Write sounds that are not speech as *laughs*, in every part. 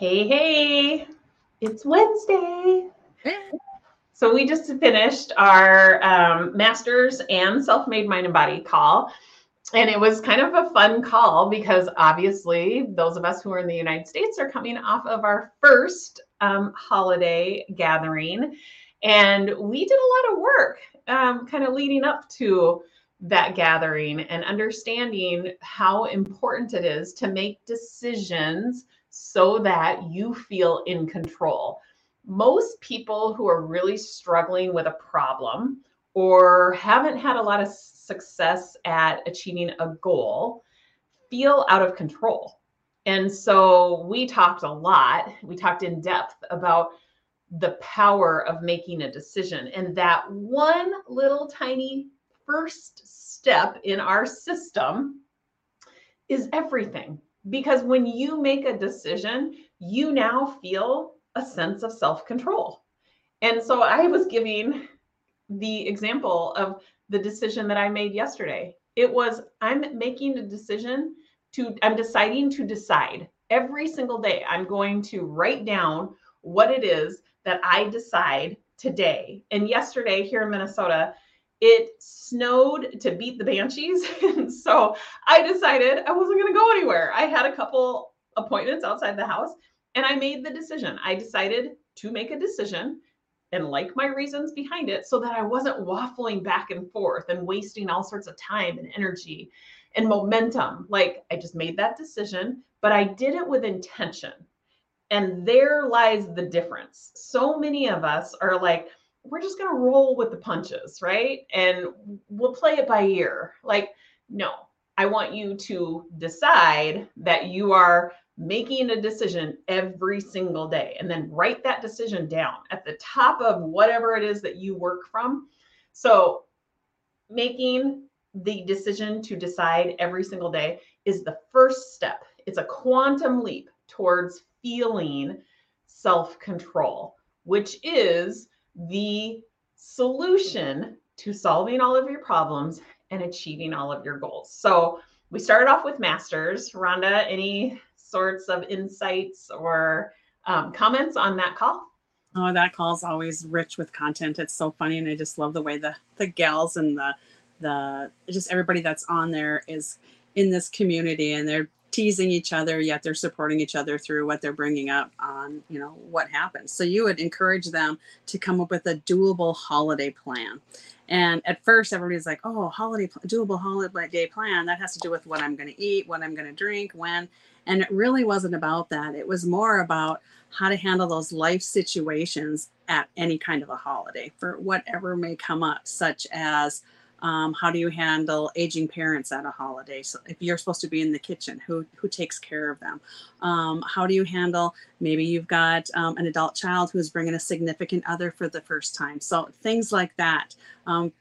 Hey, hey, it's Wednesday. So we just finished our um, master's and self-made mind and body call. And it was kind of a fun call because obviously those of us who are in the United States are coming off of our first um, holiday gathering. And we did a lot of work um, kind of leading up to that gathering and understanding how important it is to make decisions so that you feel in control. Most people who are really struggling with a problem or haven't had a lot of success at achieving a goal feel out of control. And so we talked a lot, we talked in depth about the power of making a decision. And that one little tiny first step in our system is everything. Because when you make a decision, you now feel a sense of self control. And so I was giving the example of the decision that I made yesterday. It was I'm making a decision to, I'm deciding to decide every single day. I'm going to write down what it is that I decide today. And yesterday here in Minnesota, it snowed to beat the banshees. *laughs* so I decided I wasn't going to go anywhere. I had a couple appointments outside the house and I made the decision. I decided to make a decision and like my reasons behind it so that I wasn't waffling back and forth and wasting all sorts of time and energy and momentum. Like I just made that decision, but I did it with intention. And there lies the difference. So many of us are like, we're just going to roll with the punches, right? And we'll play it by ear. Like, no, I want you to decide that you are making a decision every single day and then write that decision down at the top of whatever it is that you work from. So, making the decision to decide every single day is the first step. It's a quantum leap towards feeling self control, which is the solution to solving all of your problems and achieving all of your goals. So we started off with masters. Rhonda, any sorts of insights or um, comments on that call? Oh, that call is always rich with content. It's so funny, and I just love the way the the gals and the the just everybody that's on there is in this community, and they're teasing each other yet they're supporting each other through what they're bringing up on you know what happens so you would encourage them to come up with a doable holiday plan. And at first everybody's like oh holiday doable holiday plan that has to do with what i'm going to eat what i'm going to drink when and it really wasn't about that. It was more about how to handle those life situations at any kind of a holiday for whatever may come up such as um, how do you handle aging parents at a holiday? So if you're supposed to be in the kitchen, who who takes care of them? Um, how do you handle maybe you've got um, an adult child who's bringing a significant other for the first time? So things like that. Um,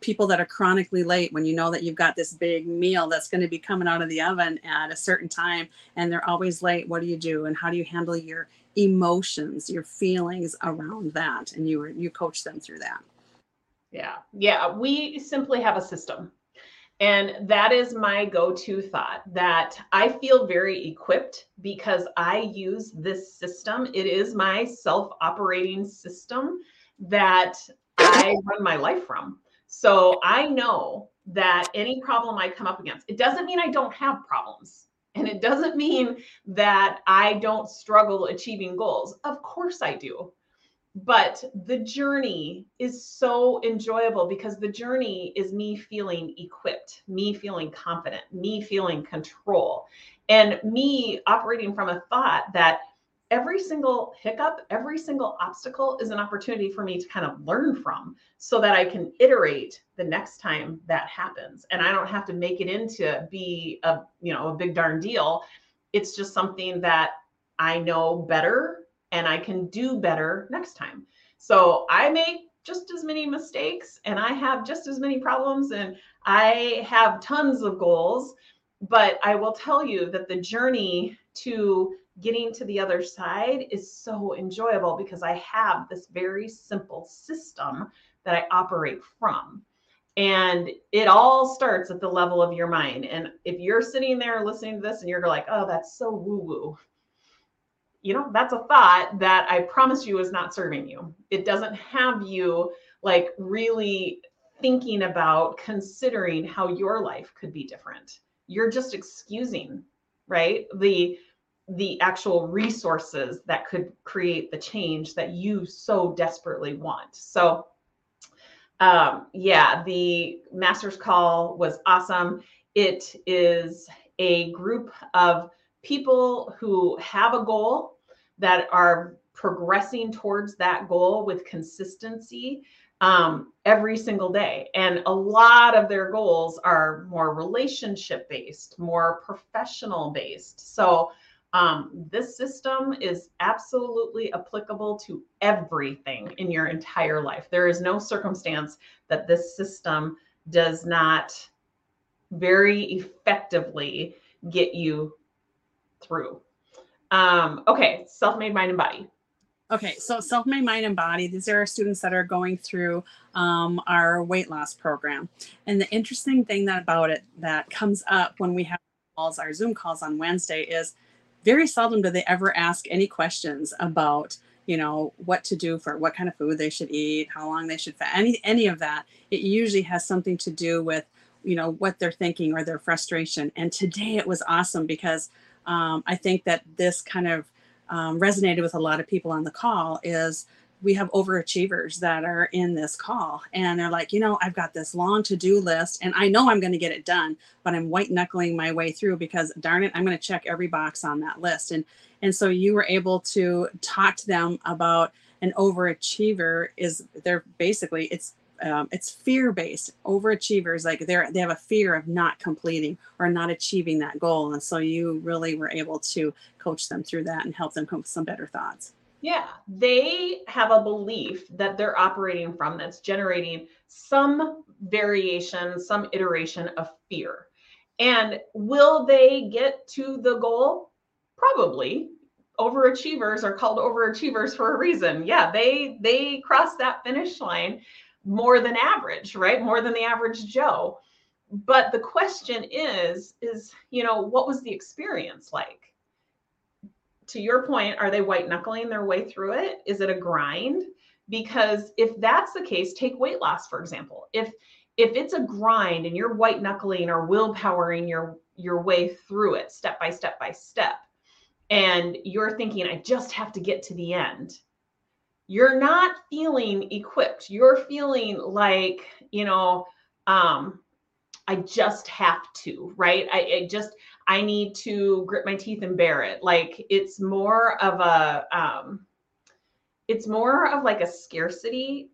people that are chronically late when you know that you've got this big meal that's going to be coming out of the oven at a certain time and they're always late what do you do and how do you handle your emotions your feelings around that and you you coach them through that yeah. Yeah. We simply have a system. And that is my go to thought that I feel very equipped because I use this system. It is my self operating system that I *coughs* run my life from. So I know that any problem I come up against, it doesn't mean I don't have problems. And it doesn't mean that I don't struggle achieving goals. Of course I do but the journey is so enjoyable because the journey is me feeling equipped, me feeling confident, me feeling control, and me operating from a thought that every single hiccup, every single obstacle is an opportunity for me to kind of learn from so that I can iterate the next time that happens. And I don't have to make it into be a, you know, a big darn deal. It's just something that I know better and I can do better next time. So I make just as many mistakes and I have just as many problems and I have tons of goals. But I will tell you that the journey to getting to the other side is so enjoyable because I have this very simple system that I operate from. And it all starts at the level of your mind. And if you're sitting there listening to this and you're like, oh, that's so woo woo, you know, that's a thought that I promise you is not serving you. It doesn't have you like really thinking about considering how your life could be different. You're just excusing, right? The the actual resources that could create the change that you so desperately want. So um, yeah, the master's call was awesome. It is a group of people who have a goal that are progressing towards that goal with consistency um, every single day. And a lot of their goals are more relationship based, more professional based. So um, this system is absolutely applicable to everything in your entire life. There is no circumstance that this system does not very effectively get you through. Um, okay, self made mind and body. Okay, so self made mind and body, these are students that are going through um, our weight loss program. And the interesting thing that about it that comes up when we have calls, our Zoom calls on Wednesday is very seldom do they ever ask any questions about you know what to do for what kind of food they should eat how long they should fast any any of that it usually has something to do with you know what they're thinking or their frustration and today it was awesome because um, i think that this kind of um, resonated with a lot of people on the call is we have overachievers that are in this call and they're like, you know, I've got this long to do list and I know I'm going to get it done, but I'm white knuckling my way through because darn it, I'm going to check every box on that list. And, and so you were able to talk to them about an overachiever is they're basically it's um, it's fear based overachievers like they're they have a fear of not completing or not achieving that goal and so you really were able to coach them through that and help them come with some better thoughts yeah, they have a belief that they're operating from that's generating some variation, some iteration of fear. And will they get to the goal? Probably. Overachievers are called overachievers for a reason. Yeah, they they cross that finish line more than average, right? More than the average Joe. But the question is is, you know, what was the experience like? to your point, are they white knuckling their way through it? Is it a grind? Because if that's the case, take weight loss for example. If if it's a grind and you're white knuckling or willpowering your your way through it step by step by step, and you're thinking, I just have to get to the end, you're not feeling equipped. You're feeling like, you know, um, I just have to, right? I, I just I need to grit my teeth and bear it. Like it's more of a, um, it's more of like a scarcity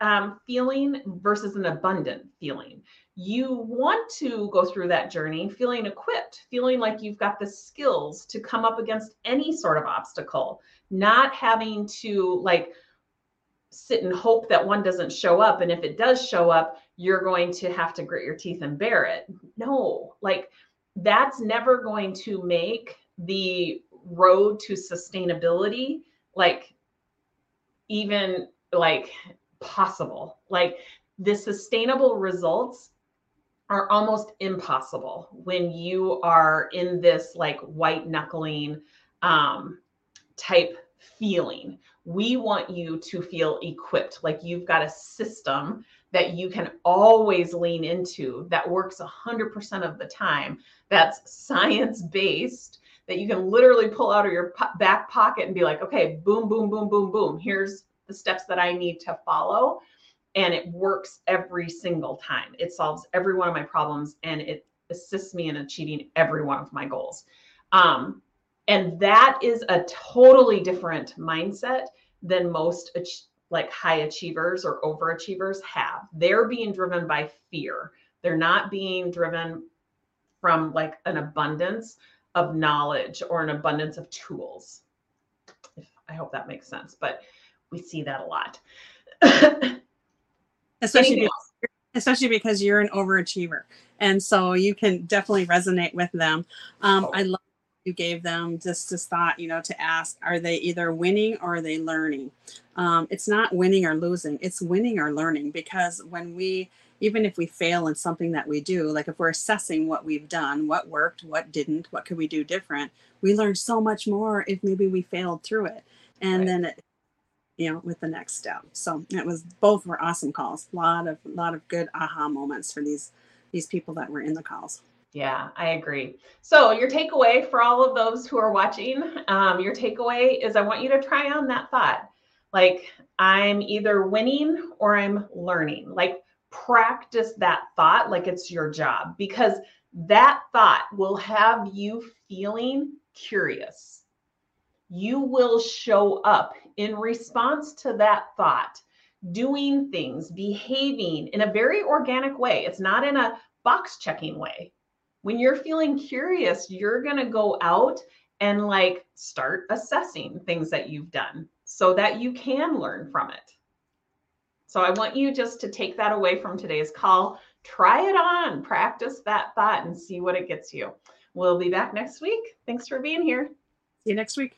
um, feeling versus an abundant feeling. You want to go through that journey feeling equipped, feeling like you've got the skills to come up against any sort of obstacle, not having to like sit and hope that one doesn't show up. And if it does show up, you're going to have to grit your teeth and bear it. No, like that's never going to make the road to sustainability like even like possible like the sustainable results are almost impossible when you are in this like white knuckling um, type feeling. We want you to feel equipped, like you've got a system that you can always lean into that works 100% of the time, that's science based, that you can literally pull out of your back pocket and be like, okay, boom, boom, boom, boom, boom. Here's the steps that I need to follow. And it works every single time. It solves every one of my problems and it assists me in achieving every one of my goals. Um, and that is a totally different mindset than most like high achievers or overachievers have. They're being driven by fear. They're not being driven from like an abundance of knowledge or an abundance of tools. I hope that makes sense, but we see that a lot. *laughs* especially because, especially because you're an overachiever and so you can definitely resonate with them. Um, oh. I love you gave them just this thought, you know, to ask, are they either winning or are they learning? Um, it's not winning or losing, it's winning or learning because when we even if we fail in something that we do, like if we're assessing what we've done, what worked, what didn't, what could we do different, we learn so much more if maybe we failed through it. And Right. then it, you know, with the next step. So it was both were awesome calls. A lot of a lot of good aha moments for these these people that were in the calls. Yeah, I agree. So, your takeaway for all of those who are watching, um, your takeaway is I want you to try on that thought. Like, I'm either winning or I'm learning. Like, practice that thought like it's your job because that thought will have you feeling curious. You will show up in response to that thought, doing things, behaving in a very organic way. It's not in a box checking way when you're feeling curious, you're going to go out and like start assessing things that you've done so that you can learn from it. So I want you just to take that away from today's call. Try it on, practice that thought, and see what it gets you. We'll be back next week. Thanks for being here. See you next week.